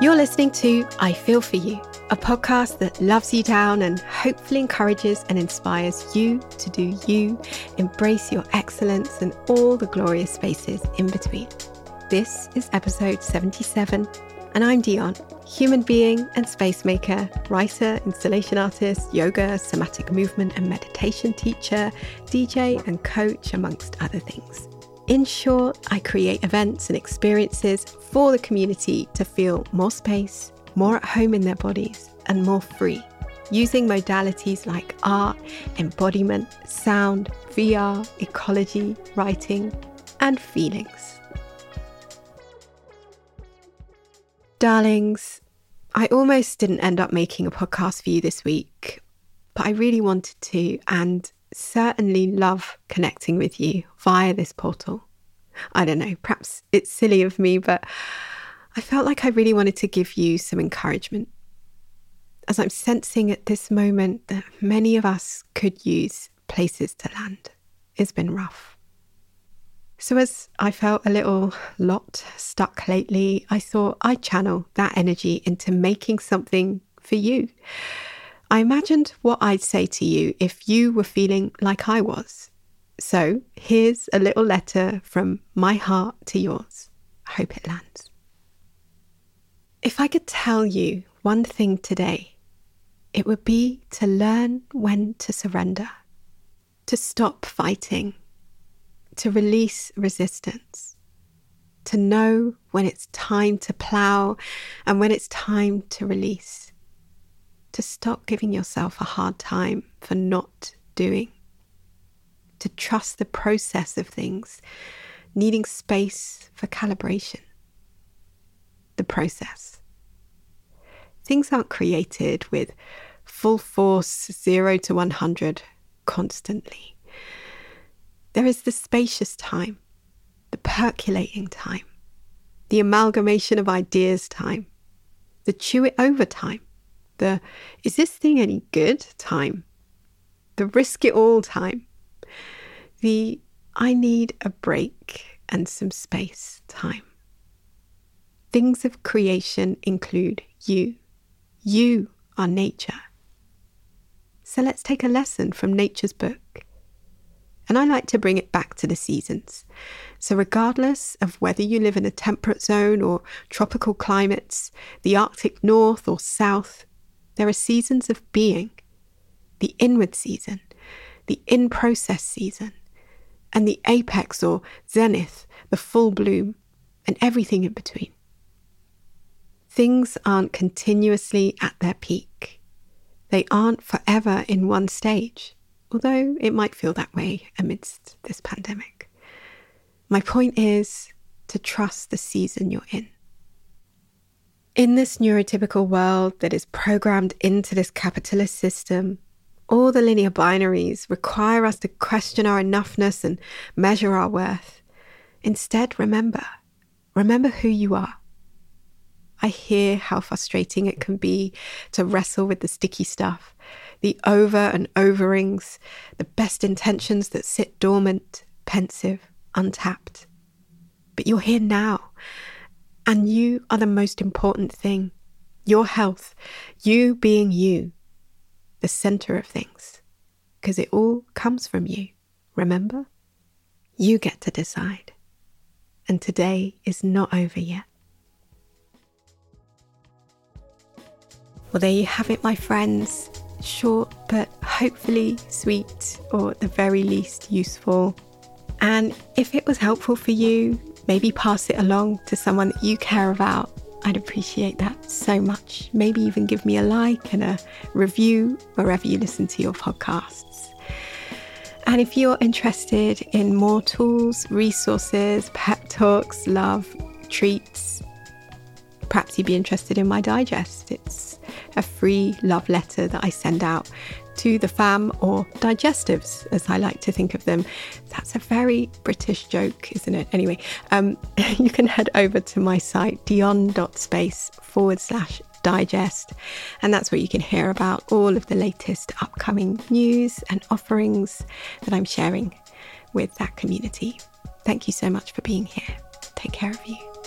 You're listening to I Feel For You, a podcast that loves you down and hopefully encourages and inspires you to do you, embrace your excellence and all the glorious spaces in between. This is episode 77, and I'm Dion, human being and space maker, writer, installation artist, yoga, somatic movement and meditation teacher, DJ, and coach, amongst other things. In short, I create events and experiences for the community to feel more space, more at home in their bodies, and more free, using modalities like art, embodiment, sound, VR, ecology, writing, and feelings. Darlings, I almost didn't end up making a podcast for you this week, but I really wanted to, and certainly love connecting with you via this portal. I don't know, perhaps it's silly of me, but I felt like I really wanted to give you some encouragement. As I'm sensing at this moment that many of us could use places to land. It's been rough. So, as I felt a little lot stuck lately, I thought I'd channel that energy into making something for you. I imagined what I'd say to you if you were feeling like I was. So here's a little letter from my heart to yours. I hope it lands. If I could tell you one thing today, it would be to learn when to surrender, to stop fighting, to release resistance, to know when it's time to plow and when it's time to release to stop giving yourself a hard time for not doing, to trust the process of things, needing space for calibration. The process. Things aren't created with full force, zero to 100 constantly. There is the spacious time, the percolating time, the amalgamation of ideas time, the chew it over time, the is this thing any good time, the risk it all time, the I need a break and some space time. Things of creation include you. You are nature. So let's take a lesson from nature's book. And I like to bring it back to the seasons. So, regardless of whether you live in a temperate zone or tropical climates, the Arctic North or South, there are seasons of being the inward season, the in process season, and the apex or zenith, the full bloom, and everything in between. Things aren't continuously at their peak. They aren't forever in one stage, although it might feel that way amidst this pandemic. My point is to trust the season you're in. In this neurotypical world that is programmed into this capitalist system, all the linear binaries require us to question our enoughness and measure our worth. Instead, remember, remember who you are. I hear how frustrating it can be to wrestle with the sticky stuff, the over and overings, the best intentions that sit dormant, pensive, untapped. But you're here now, and you are the most important thing. Your health, you being you, the center of things. Because it all comes from you, remember? You get to decide. And today is not over yet. Well, there you have it, my friends. Short, but hopefully sweet, or at the very least useful. And if it was helpful for you, maybe pass it along to someone that you care about. I'd appreciate that so much. Maybe even give me a like and a review wherever you listen to your podcasts. And if you're interested in more tools, resources, pep talks, love, treats, perhaps you'd be interested in my digest. It's a free love letter that I send out to the fam or digestives, as I like to think of them. That's a very British joke, isn't it? Anyway, um, you can head over to my site, dion.space forward slash digest, and that's where you can hear about all of the latest upcoming news and offerings that I'm sharing with that community. Thank you so much for being here. Take care of you.